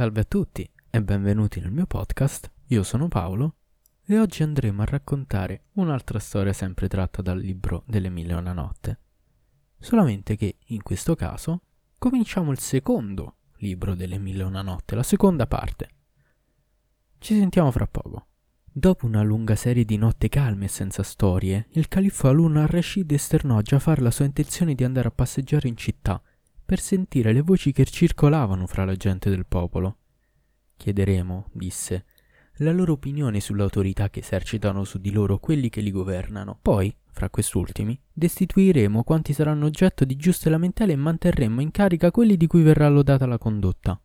Salve a tutti e benvenuti nel mio podcast. Io sono Paolo e oggi andremo a raccontare un'altra storia sempre tratta dal libro delle mille una notte. Solamente che in questo caso cominciamo il secondo libro delle mille una notte, la seconda parte. Ci sentiamo fra poco. Dopo una lunga serie di notte calme e senza storie, il califfo Harun al-Rashid esternò a Jafar la sua intenzione di andare a passeggiare in città per sentire le voci che circolavano fra la gente del popolo. Chiederemo, disse, la loro opinione sull'autorità che esercitano su di loro quelli che li governano. Poi, fra quest'ultimi, destituiremo quanti saranno oggetto di giuste lamentele e manterremo in carica quelli di cui verrà lodata la condotta.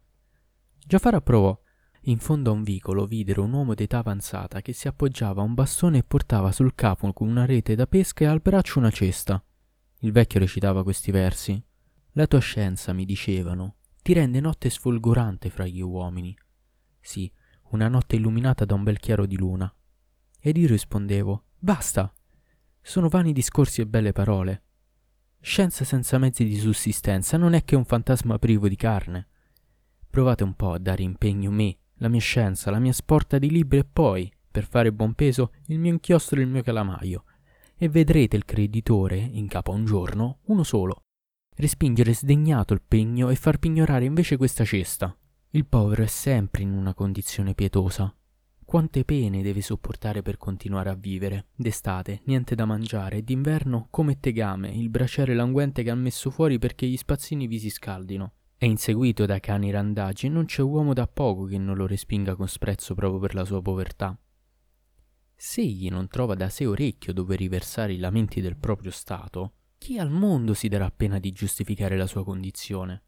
Jafar approvò. In fondo a un vicolo videro un uomo d'età avanzata che si appoggiava a un bastone e portava sul capo una rete da pesca e al braccio una cesta. Il vecchio recitava questi versi. La tua scienza, mi dicevano, ti rende notte sfolgorante fra gli uomini. Sì, una notte illuminata da un bel chiaro di luna. Ed io rispondevo, basta! Sono vani discorsi e belle parole. Scienza senza mezzi di sussistenza non è che un fantasma privo di carne. Provate un po' a dare impegno me, la mia scienza, la mia sporta di libri e poi, per fare buon peso, il mio inchiostro e il mio calamaio. E vedrete il creditore, in capo a un giorno, uno solo, respingere sdegnato il pegno e far pignorare invece questa cesta. Il povero è sempre in una condizione pietosa. Quante pene deve sopportare per continuare a vivere? D'estate, niente da mangiare, d'inverno, come tegame, il braciere languente che ha messo fuori perché gli spazzini vi si scaldino. È inseguito da cani randagi e non c'è uomo da poco che non lo respinga con sprezzo proprio per la sua povertà. Se egli non trova da sé orecchio dove riversare i lamenti del proprio stato, chi al mondo si darà pena di giustificare la sua condizione?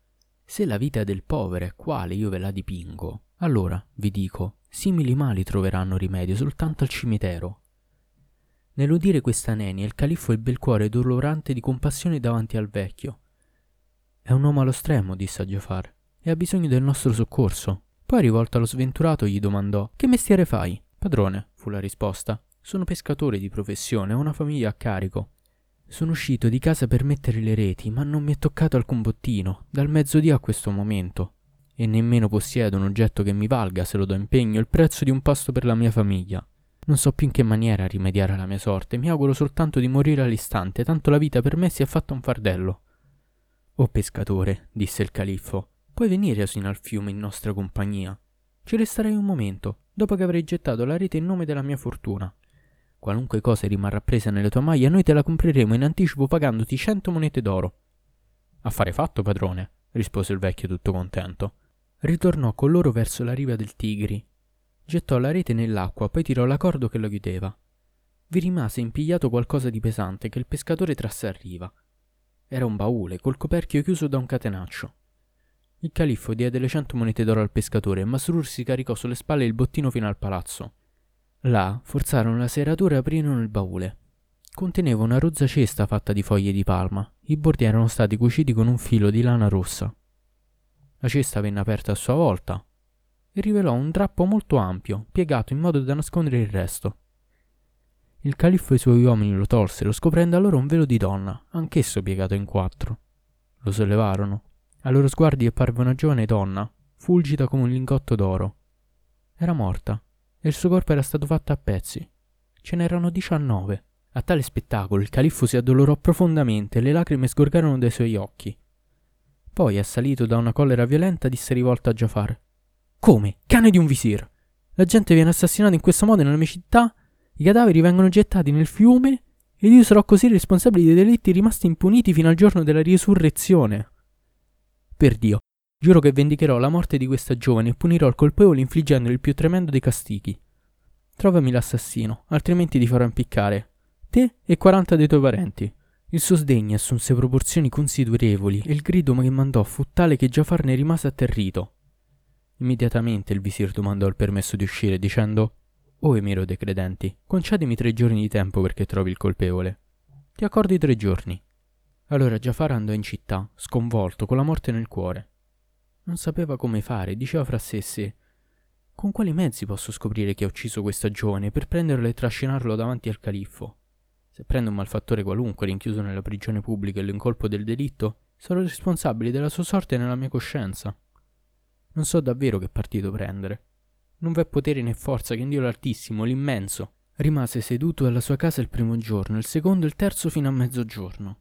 Se la vita del povero è quale io ve la dipingo, allora, vi dico, simili mali troveranno rimedio soltanto al cimitero. Nell'udire questa nenia, il califfo ebbe il cuore dolorante di compassione davanti al vecchio. È un uomo allo stremo, disse a Giafar, e ha bisogno del nostro soccorso. Poi, rivolto allo sventurato, gli domandò: Che mestiere fai? Padrone, fu la risposta. Sono pescatore di professione, ho una famiglia a carico. Sono uscito di casa per mettere le reti, ma non mi è toccato alcun bottino, dal mezzodia a questo momento. E nemmeno possiedo un oggetto che mi valga, se lo do impegno, il prezzo di un pasto per la mia famiglia. Non so più in che maniera rimediare alla mia sorte, mi auguro soltanto di morire all'istante, tanto la vita per me si è fatta un fardello. O pescatore, disse il califfo, puoi venire sino al fiume in nostra compagnia. Ci resterei un momento, dopo che avrei gettato la rete in nome della mia fortuna. Qualunque cosa rimarrà presa nelle tue maglie, noi te la compreremo in anticipo pagandoti cento monete d'oro. Affare fatto, padrone, rispose il vecchio tutto contento. Ritornò con loro verso la riva del Tigri. Gettò la rete nell'acqua, poi tirò l'accordo che lo chiudeva. Vi rimase impigliato qualcosa di pesante che il pescatore trasse a riva. Era un baule col coperchio chiuso da un catenaccio. Il califfo diede le cento monete d'oro al pescatore e Masrur si caricò sulle spalle il bottino fino al palazzo. Là forzarono la serratura e aprirono il baule. Conteneva una rozza cesta fatta di foglie di palma. I bordi erano stati cuciti con un filo di lana rossa. La cesta venne aperta a sua volta e rivelò un drappo molto ampio, piegato in modo da nascondere il resto. Il califfo e i suoi uomini lo tolsero, scoprendo allora un velo di donna, anch'esso piegato in quattro. Lo sollevarono. A loro sguardi apparve una giovane donna, fulgida come un lingotto d'oro. Era morta e il suo corpo era stato fatto a pezzi. Ce n'erano diciannove. A tale spettacolo il califfo si addolorò profondamente e le lacrime sgorgarono dai suoi occhi. Poi, assalito da una collera violenta, disse rivolto a Jafar: Come? Cane di un visir! La gente viene assassinata in questo modo nella mia città, i cadaveri vengono gettati nel fiume ed io sarò così responsabile dei delitti rimasti impuniti fino al giorno della risurrezione. Per Dio, Giuro che vendicherò la morte di questa giovane e punirò il colpevole infliggendo il più tremendo dei castighi. Trovami l'assassino, altrimenti ti farò impiccare. Te e quaranta dei tuoi parenti. Il suo sdegno assunse proporzioni considerevoli e il grido che mandò fu tale che Giafar ne rimase atterrito. Immediatamente il visir domandò il permesso di uscire dicendo O emiro dei credenti, concedimi tre giorni di tempo perché trovi il colpevole. Ti accordi tre giorni. Allora Giafar andò in città, sconvolto, con la morte nel cuore. Non sapeva come fare, diceva fra sé e sé. Con quali mezzi posso scoprire chi ha ucciso questa giovane per prenderlo e trascinarlo davanti al califfo? Se prendo un malfattore qualunque rinchiuso nella prigione pubblica e lo incolpo del delitto, sarò responsabile della sua sorte nella mia coscienza. Non so davvero che partito prendere. Non v'è potere né forza che in Dio l'Altissimo, l'immenso. Rimase seduto alla sua casa il primo giorno, il secondo e il terzo fino a mezzogiorno.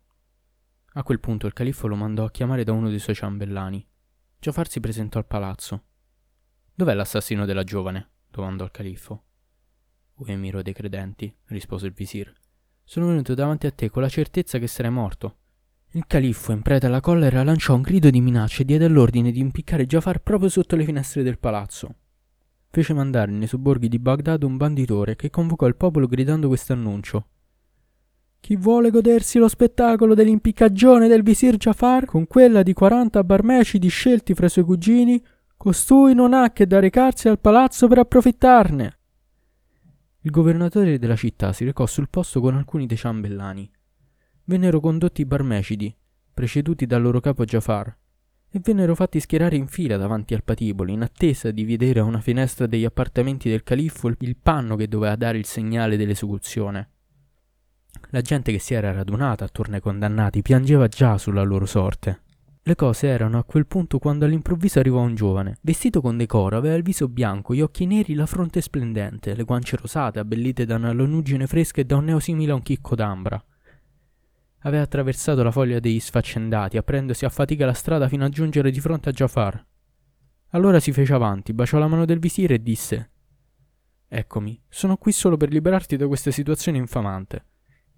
A quel punto il califfo lo mandò a chiamare da uno dei suoi ciambellani. Giafar si presentò al palazzo. Dov'è l'assassino della giovane? domandò il califfo. O emiro dei credenti, rispose il visir. Sono venuto davanti a te con la certezza che sarai morto. Il califfo, in preda alla collera, lanciò un grido di minaccia e diede l'ordine di impiccare Jafar proprio sotto le finestre del palazzo. Fece mandare nei sobborghi di Baghdad un banditore che convocò il popolo gridando questo annuncio. Chi vuole godersi lo spettacolo dell'impiccagione del visir Jafar con quella di quaranta barmecidi scelti fra i suoi cugini, costui non ha che da recarsi al palazzo per approfittarne. Il governatore della città si recò sul posto con alcuni dei ciambellani vennero condotti i barmecidi, preceduti dal loro capo Jafar, e vennero fatti schierare in fila davanti al patibolo, in attesa di vedere a una finestra degli appartamenti del califfo il panno che doveva dare il segnale dell'esecuzione. La gente che si era radunata attorno ai condannati piangeva già sulla loro sorte. Le cose erano a quel punto quando all'improvviso arrivò un giovane. Vestito con decoro, aveva il viso bianco, gli occhi neri, la fronte splendente, le guance rosate, abbellite da una lanugine fresca e da un neo simile a un chicco d'ambra. Aveva attraversato la foglia degli sfaccendati, aprendosi a fatica la strada fino a giungere di fronte a Jafar. Allora si fece avanti, baciò la mano del visire e disse: Eccomi, sono qui solo per liberarti da questa situazione infamante.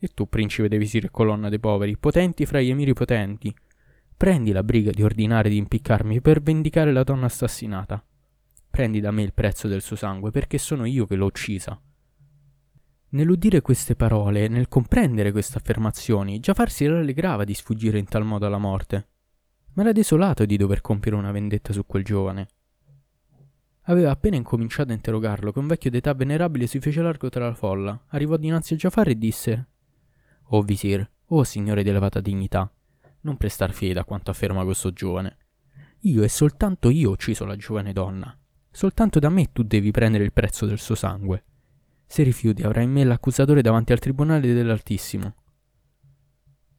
E tu, principe dei visiri e colonna dei poveri, potenti fra gli emiri potenti, prendi la briga di ordinare di impiccarmi per vendicare la donna assassinata. Prendi da me il prezzo del suo sangue, perché sono io che l'ho uccisa. Nell'udire queste parole, nel comprendere queste affermazioni, Jafar si rallegrava di sfuggire in tal modo alla morte, ma era desolato di dover compiere una vendetta su quel giovane. Aveva appena incominciato a interrogarlo che un vecchio d'età venerabile si fece largo tra la folla, arrivò dinanzi a Jafar e disse O visir, o signore di elevata dignità, non prestar fede a quanto afferma questo giovane. Io e soltanto io ho ucciso la giovane donna. Soltanto da me tu devi prendere il prezzo del suo sangue. Se rifiuti, avrai in me l'accusatore davanti al tribunale dell'Altissimo.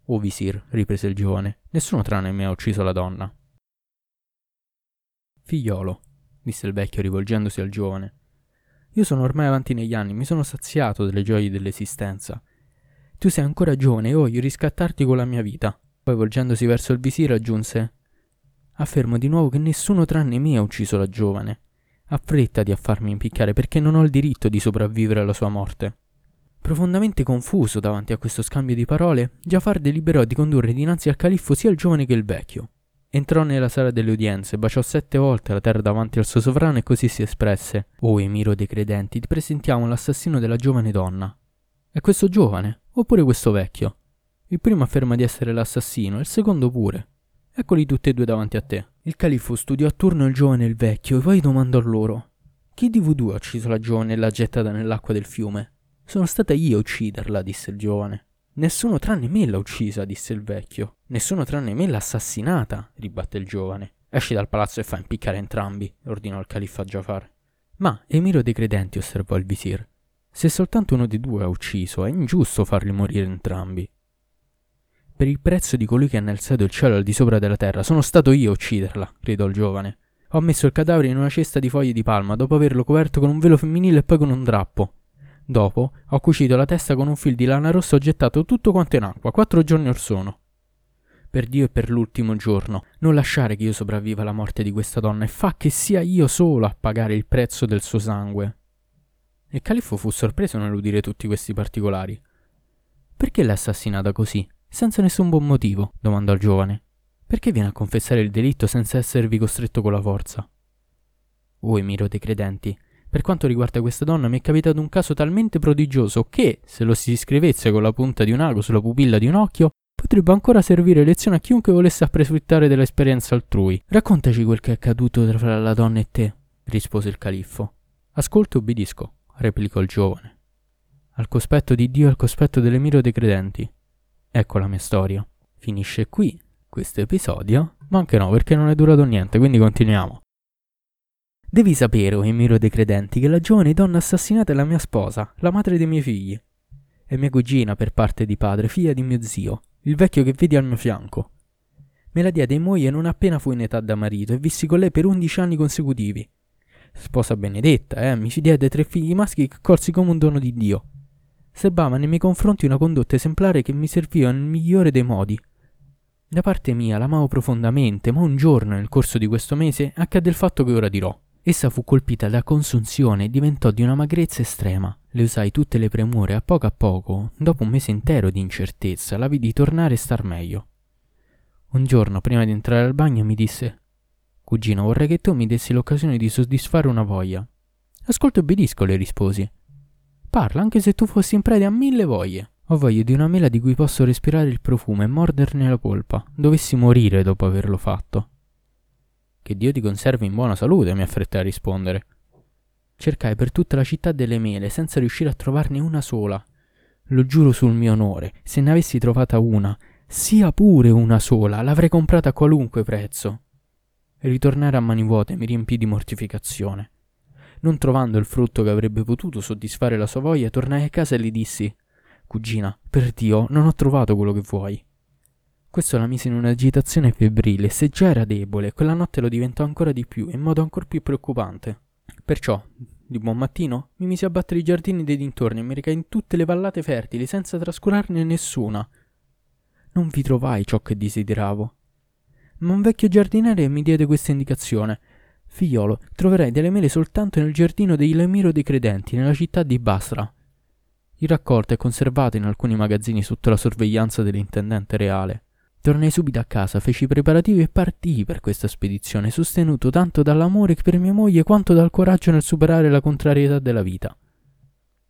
O visir, riprese il giovane, nessuno tranne me ha ucciso la donna. Figliolo, disse il vecchio rivolgendosi al giovane, io sono ormai avanti negli anni, mi sono saziato delle gioie dell'esistenza. Tu sei ancora giovane e voglio riscattarti con la mia vita. Poi volgendosi verso il visir aggiunse Affermo di nuovo che nessuno tranne me ha ucciso la giovane affrettati a farmi impiccare perché non ho il diritto di sopravvivere alla sua morte. Profondamente confuso davanti a questo scambio di parole, Jafar deliberò di condurre dinanzi al califfo sia il giovane che il vecchio. Entrò nella sala delle udienze, baciò sette volte la terra davanti al suo sovrano e così si espresse: O emiro dei credenti, ti presentiamo l'assassino della giovane donna. È questo giovane, oppure questo vecchio? Il primo afferma di essere l'assassino, e il secondo pure. Eccoli tutti e due davanti a te. Il califfo studiò a turno il giovane e il vecchio e poi domandò loro: Chi di voi due ha ucciso la giovane e l'ha gettata nell'acqua del fiume? Sono stata io a ucciderla, disse il giovane. Nessuno tranne me l'ha uccisa, disse il vecchio. Nessuno tranne me l'ha assassinata, ribatte il giovane. Esci dal palazzo e fa impiccare entrambi, ordinò il califfo a Jafar. Ma, emiro dei credenti, osservò il visir, se soltanto uno dei due ha ucciso, è ingiusto farli morire entrambi. Per il prezzo di colui che ha innalzato il cielo al di sopra della terra, sono stato io a ucciderla, gridò il giovane. Ho messo il cadavere in una cesta di foglie di palma, dopo averlo coperto con un velo femminile e poi con un drappo. Dopo ho cucito la testa con un fil di lana rossa e ho gettato tutto quanto in acqua, quattro giorni or sono. Per Dio e per l'ultimo giorno, non lasciare che io sopravviva alla morte di questa donna e fa che sia io solo a pagare il prezzo del suo sangue. Il califfo fu sorpreso nell'udire tutti questi particolari. Perché l'ha assassinata così? Senza nessun buon motivo, domandò il giovane. Perché viene a confessare il delitto senza esservi costretto con la forza? O emiro dei credenti, per quanto riguarda questa donna mi è capitato un caso talmente prodigioso che, se lo si scrivesse con la punta di un ago sulla pupilla di un occhio, potrebbe ancora servire lezione a chiunque volesse approfittare dell'esperienza altrui. Raccontaci quel che è accaduto tra la donna e te, rispose il califfo. Ascolto e obbedisco, replicò il giovane. Al cospetto di Dio e al cospetto dell'emiro dei credenti, Ecco la mia storia. Finisce qui questo episodio, ma anche no, perché non è durato niente, quindi continuiamo. Devi sapere, o Emiro dei Credenti, che la giovane donna assassinata è la mia sposa, la madre dei miei figli. È mia cugina per parte di padre, figlia di mio zio, il vecchio che vedi al mio fianco. Me la diede in moglie non appena fu in età da marito e vissi con lei per undici anni consecutivi. Sposa benedetta, eh, mi ci diede tre figli maschi che corsi come un dono di Dio. Serbava nei miei confronti una condotta esemplare che mi serviva nel migliore dei modi. Da parte mia l'amavo profondamente, ma un giorno nel corso di questo mese accadde il fatto che ora dirò. Essa fu colpita da consunzione e diventò di una magrezza estrema. Le usai tutte le premure a poco a poco, dopo un mese intero di incertezza, la vidi tornare e star meglio. Un giorno, prima di entrare al bagno, mi disse Cugino, vorrei che tu mi dessi l'occasione di soddisfare una voglia. Ascolto e obbedisco, le risposi. Parla, anche se tu fossi in preda a mille voglie. Ho voglia di una mela di cui posso respirare il profumo e morderne la polpa. Dovessi morire dopo averlo fatto. Che Dio ti conservi in buona salute, mi affrettai a rispondere. Cercai per tutta la città delle mele senza riuscire a trovarne una sola. Lo giuro sul mio onore, se ne avessi trovata una, sia pure una sola, l'avrei comprata a qualunque prezzo. Ritornare a mani vuote mi riempì di mortificazione. Non trovando il frutto che avrebbe potuto soddisfare la sua voglia, tornai a casa e le dissi Cugina, per Dio, non ho trovato quello che vuoi. Questo la mise in un'agitazione febbrile, se già era debole, quella notte lo diventò ancora di più, in modo ancora più preoccupante. Perciò, di buon mattino, mi misi a battere i giardini dei dintorni e mi recai in tutte le vallate fertili, senza trascurarne nessuna, non vi trovai ciò che desideravo. Ma un vecchio giardiniere mi diede questa indicazione. Figliolo, troverai delle mele soltanto nel giardino dei Lemiro dei Credenti, nella città di Basra. Il raccolto è conservato in alcuni magazzini sotto la sorveglianza dell'intendente reale. Tornai subito a casa, feci i preparativi e partii per questa spedizione, sostenuto tanto dall'amore per mia moglie quanto dal coraggio nel superare la contrarietà della vita.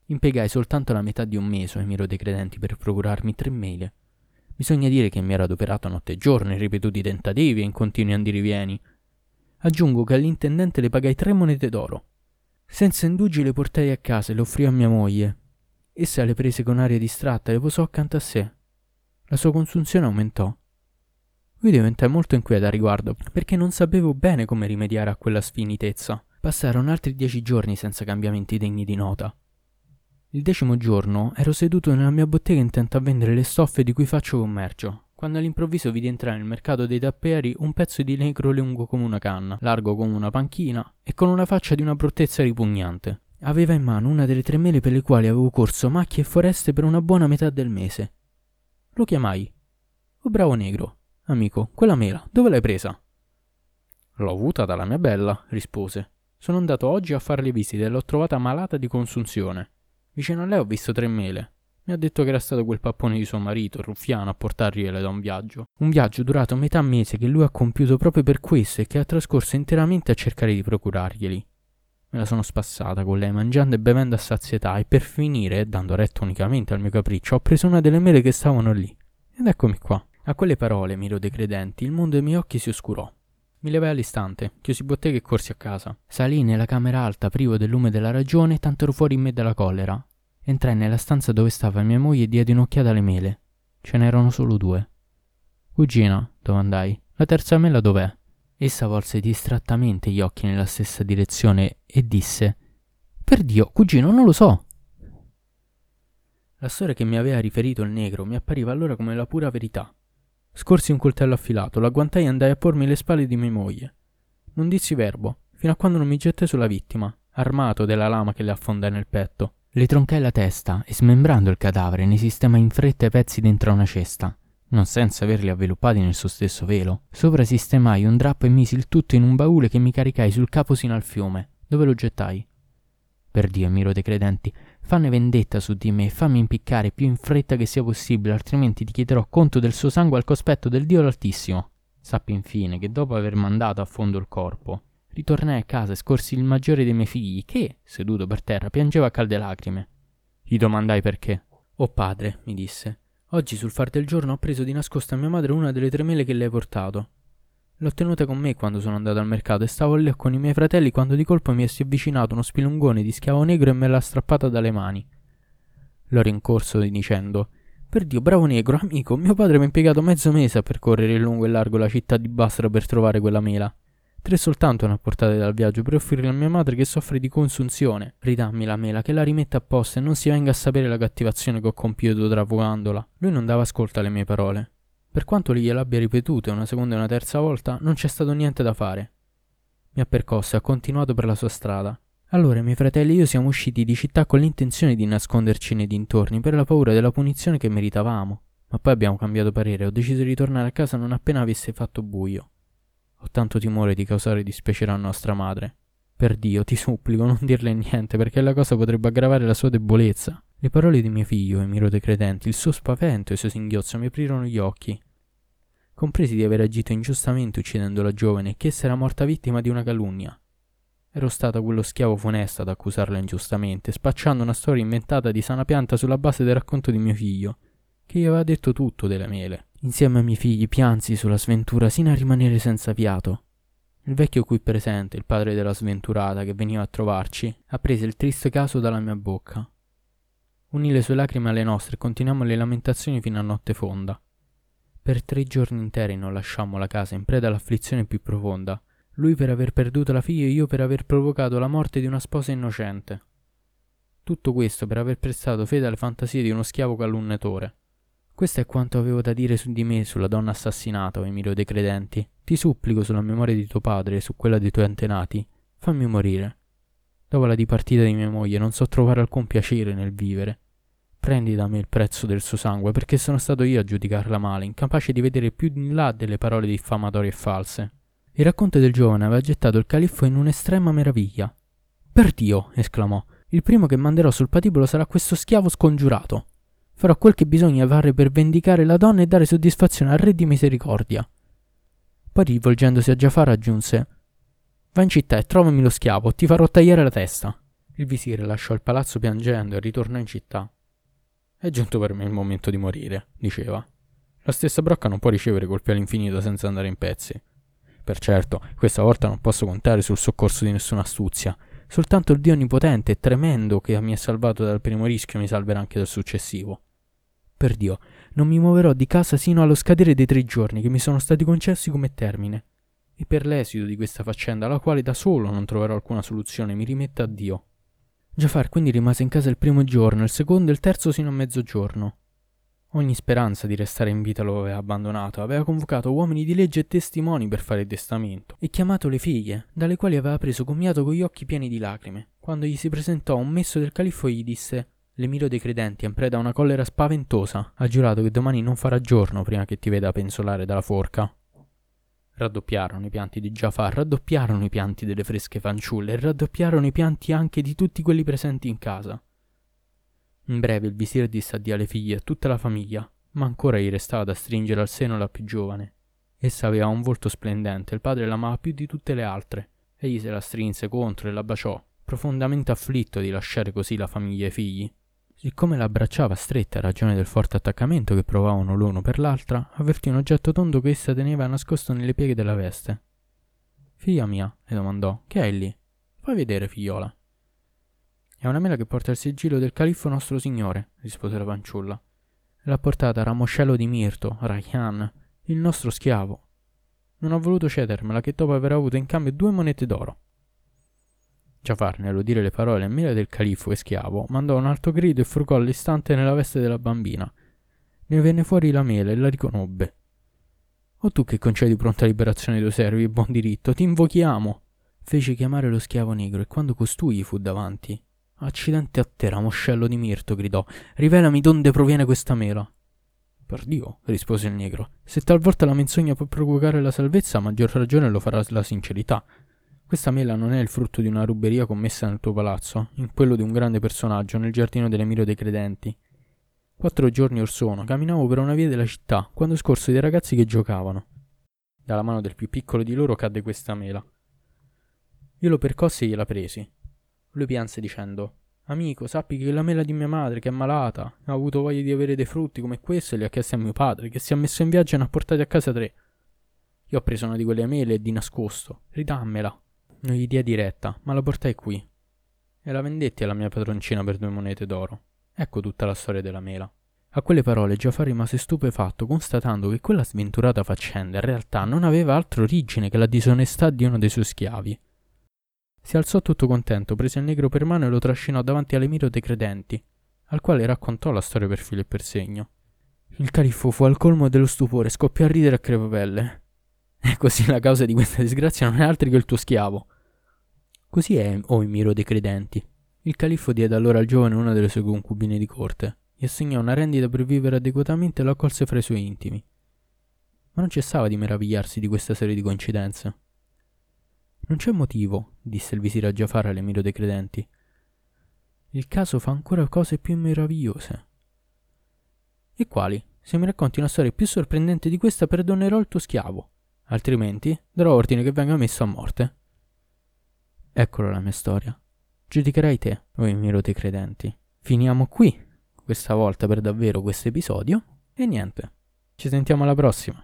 Impiegai soltanto la metà di un mese ai Miro dei Credenti per procurarmi tre mele. Bisogna dire che mi ero adoperato notte e giorno in ripetuti tentativi e in continui andirivieni. Aggiungo che all'intendente le pagai tre monete d'oro. Senza indugi le portai a casa e le offrì a mia moglie. Essa le prese con aria distratta e le posò accanto a sé. La sua consunzione aumentò. Io diventai molto inquieta a riguardo, perché non sapevo bene come rimediare a quella sfinitezza. Passarono altri dieci giorni senza cambiamenti degni di nota. Il decimo giorno ero seduto nella mia bottega intento a vendere le stoffe di cui faccio commercio, quando all'improvviso vidi entrare nel mercato dei tapperi un pezzo di negro lungo come una canna, largo come una panchina e con una faccia di una bruttezza ripugnante. Aveva in mano una delle tre mele per le quali avevo corso macchie e foreste per una buona metà del mese. Lo chiamai. Oh bravo negro, amico, quella mela, dove l'hai presa? L'ho avuta dalla mia bella, rispose. Sono andato oggi a farle visite e l'ho trovata malata di consunzione. Vicino a lei ho visto tre mele. Mi ha detto che era stato quel pappone di suo marito, ruffiano, a portargliele da un viaggio. Un viaggio durato metà mese che lui ha compiuto proprio per questo e che ha trascorso interamente a cercare di procurarglieli. Me la sono spassata con lei, mangiando e bevendo a sazietà, e per finire, dando retta unicamente al mio capriccio, ho preso una delle mele che stavano lì. Ed eccomi qua. A quelle parole, miro dei credenti, il mondo ai miei occhi si oscurò. Mi levai all'istante, chiusi bottega e corsi a casa. Salì nella camera alta, privo del lume della ragione, tanto ero fuori in me dalla collera, Entrai nella stanza dove stava mia moglie e diedi un'occhiata alle mele. Ce n'erano solo due. Cugina, domandai, la terza mela dov'è? Essa volse distrattamente gli occhi nella stessa direzione e disse: Per Dio, cugino, non lo so. La storia che mi aveva riferito il negro mi appariva allora come la pura verità. Scorsi un coltello affilato, l'agguantai e andai a pormi le spalle di mia moglie. Non dissi verbo, fino a quando non mi gettai sulla vittima, armato della lama che le affondai nel petto. Le troncai la testa e smembrando il cadavere ne sistemai in fretta i pezzi dentro una cesta, non senza averli avveluppati nel suo stesso velo. Sopra sistemai un drappo e misi il tutto in un baule che mi caricai sul capo sino al fiume, dove lo gettai. Per Dio, miro dei credenti, fanne vendetta su di me e fammi impiccare più in fretta che sia possibile, altrimenti ti chiederò conto del suo sangue al cospetto del Dio l'Altissimo. Sappi infine che dopo aver mandato a fondo il corpo, Ritornai a casa e scorsi il maggiore dei miei figli, che, seduto per terra, piangeva a calde lacrime. Gli domandai perché. Oh padre, mi disse, oggi sul far del giorno ho preso di nascosto a mia madre una delle tre mele che le hai portato. L'ho tenuta con me quando sono andato al mercato e stavo lì con i miei fratelli quando di colpo mi si è avvicinato uno spilungone di schiavo negro e me l'ha strappata dalle mani. L'ho rincorso dicendo Per Dio, bravo negro, amico, mio padre mi ha impiegato mezzo mese a percorrere lungo e largo la città di Basra per trovare quella mela. Tre soltanto ne ho dal viaggio per offrire a mia madre che soffre di consunzione. Ridammi la mela, che la rimetta a posto e non si venga a sapere la cattivazione che ho compiuto trafugandola. Lui non dava ascolto alle mie parole. Per quanto gliel'abbia ripetute una seconda e una terza volta, non c'è stato niente da fare. Mi ha percosso e ha continuato per la sua strada. Allora i miei fratelli e io siamo usciti di città con l'intenzione di nasconderci nei dintorni per la paura della punizione che meritavamo. Ma poi abbiamo cambiato parere e ho deciso di tornare a casa non appena avesse fatto buio. Ho tanto timore di causare dispiacere a nostra madre. Per Dio, ti supplico, non dirle niente, perché la cosa potrebbe aggravare la sua debolezza. Le parole di mio figlio, Emiro De Credenti, il suo spavento e il suo singhiozzo mi aprirono gli occhi. Compresi di aver agito ingiustamente uccidendo la giovane e che essa era morta vittima di una calunnia. Ero stato quello schiavo funesto ad accusarla ingiustamente, spacciando una storia inventata di sana pianta sulla base del racconto di mio figlio, che gli aveva detto tutto delle mele. Insieme ai miei figli piansi sulla sventura sino a rimanere senza fiato. Il vecchio qui presente, il padre della sventurata che veniva a trovarci, ha preso il triste caso dalla mia bocca. Unì le sue lacrime alle nostre e continuammo le lamentazioni fino a notte fonda. Per tre giorni interi non lasciammo la casa in preda all'afflizione più profonda, lui per aver perduto la figlia e io per aver provocato la morte di una sposa innocente. Tutto questo per aver prestato fede alle fantasie di uno schiavo calunniatore. Questo è quanto avevo da dire su di me, sulla donna assassinata, Emilio dei Credenti. Ti supplico sulla memoria di tuo padre e su quella dei tuoi antenati, fammi morire. Dopo la dipartita di mia moglie non so trovare alcun piacere nel vivere. Prendi da me il prezzo del suo sangue, perché sono stato io a giudicarla male, incapace di vedere più in là delle parole diffamatorie e false. Il racconto del giovane aveva gettato il califfo in un'estrema meraviglia. Per Dio, esclamò, il primo che manderò sul patibolo sarà questo schiavo scongiurato. Farò quel che bisogna fare per vendicare la donna e dare soddisfazione al re di misericordia. Poi rivolgendosi a Giafar aggiunse Va in città e trovami lo schiavo, ti farò tagliare la testa. Il visire lasciò il palazzo piangendo e ritornò in città. È giunto per me il momento di morire, diceva. La stessa brocca non può ricevere colpi all'infinito senza andare in pezzi. Per certo, questa volta non posso contare sul soccorso di nessuna astuzia. Soltanto il Dio onnipotente e tremendo che mi ha salvato dal primo rischio mi salverà anche dal successivo. Per Dio, non mi muoverò di casa sino allo scadere dei tre giorni che mi sono stati concessi come termine. E per l'esito di questa faccenda, alla quale da solo non troverò alcuna soluzione, mi rimetta a Dio. Giafar quindi rimase in casa il primo giorno, il secondo e il terzo sino a mezzogiorno. Ogni speranza di restare in vita lo aveva abbandonato, aveva convocato uomini di legge e testimoni per fare il testamento, e chiamato le figlie, dalle quali aveva preso commiato con gli occhi pieni di lacrime. Quando gli si presentò un messo del califfo gli disse L'emiro dei credenti, in preda a una collera spaventosa, ha giurato che domani non farà giorno prima che ti veda pensolare dalla forca. Raddoppiarono i pianti di Jafar, raddoppiarono i pianti delle fresche fanciulle raddoppiarono i pianti anche di tutti quelli presenti in casa. In breve il visir disse addio alle figlie e a tutta la famiglia, ma ancora gli restava da stringere al seno la più giovane. Essa aveva un volto splendente, il padre l'amava più di tutte le altre. Egli se la strinse contro e la baciò, profondamente afflitto di lasciare così la famiglia e i figli. Siccome l'abbracciava stretta a ragione del forte attaccamento che provavano l'uno per l'altra, avvertì un oggetto tondo che essa teneva nascosto nelle pieghe della veste. Figlia mia, le domandò, che hai lì? Fai vedere, figliola. È una mela che porta il sigillo del califfo nostro signore, rispose la fanciulla. L'ha portata Ramoscello di Mirto, Rayhan, il nostro schiavo. Non ho voluto cedermela che dopo aver avuto in cambio due monete d'oro. Giafar, nell'udire le parole mela del califfo e schiavo, mandò un alto grido e frugò all'istante nella veste della bambina. Ne venne fuori la mela e la riconobbe. O tu che concedi pronta liberazione dei tuoi servi e buon diritto, ti invochiamo! Fece chiamare lo schiavo negro e quando costui gli fu davanti, Accidente a te, ramoscello di mirto, gridò. Rivelami donde proviene questa mela. Per Dio, rispose il negro, se talvolta la menzogna può provocare la salvezza, a maggior ragione lo farà la sincerità. Questa mela non è il frutto di una ruberia commessa nel tuo palazzo, in quello di un grande personaggio, nel giardino dell'Emiro dei Credenti. Quattro giorni or sono, camminavo per una via della città, quando scorso dei ragazzi che giocavano. Dalla mano del più piccolo di loro cadde questa mela. Io lo percossi e gliela presi. Lui pianse dicendo Amico, sappi che la mela di mia madre, che è malata, ha avuto voglia di avere dei frutti come questo e li ha chiesti a mio padre, che si è messo in viaggio e ne ha portati a casa tre. Io ho preso una di quelle mele e di nascosto. Ridammela. Non gli dia diretta, ma la portai qui. E la vendetti alla mia padroncina per due monete d'oro. Ecco tutta la storia della mela. A quelle parole Giafar rimase stupefatto, constatando che quella sventurata faccenda in realtà non aveva altra origine che la disonestà di uno dei suoi schiavi. Si alzò tutto contento, prese il negro per mano e lo trascinò davanti all'emiro dei credenti, al quale raccontò la storia per filo e per segno. Il califfo fu al colmo dello stupore, scoppiò a ridere a crepapelle. E così la causa di questa disgrazia non è altro che il tuo schiavo. Così è, o oh Emiro dei credenti. Il califfo diede allora al giovane una delle sue concubine di corte, gli assegnò una rendita per vivere adeguatamente e lo accolse fra i suoi intimi. Ma non cessava di meravigliarsi di questa serie di coincidenze. Non c'è motivo, disse il visir a Giafar all'emiro dei credenti. Il caso fa ancora cose più meravigliose. E quali? Se mi racconti una storia più sorprendente di questa, perdonerò il tuo schiavo. Altrimenti darò ordine che venga messo a morte. Eccola la mia storia. Giudicherai te, o emiro dei credenti. Finiamo qui, questa volta per davvero questo episodio, e niente. Ci sentiamo alla prossima.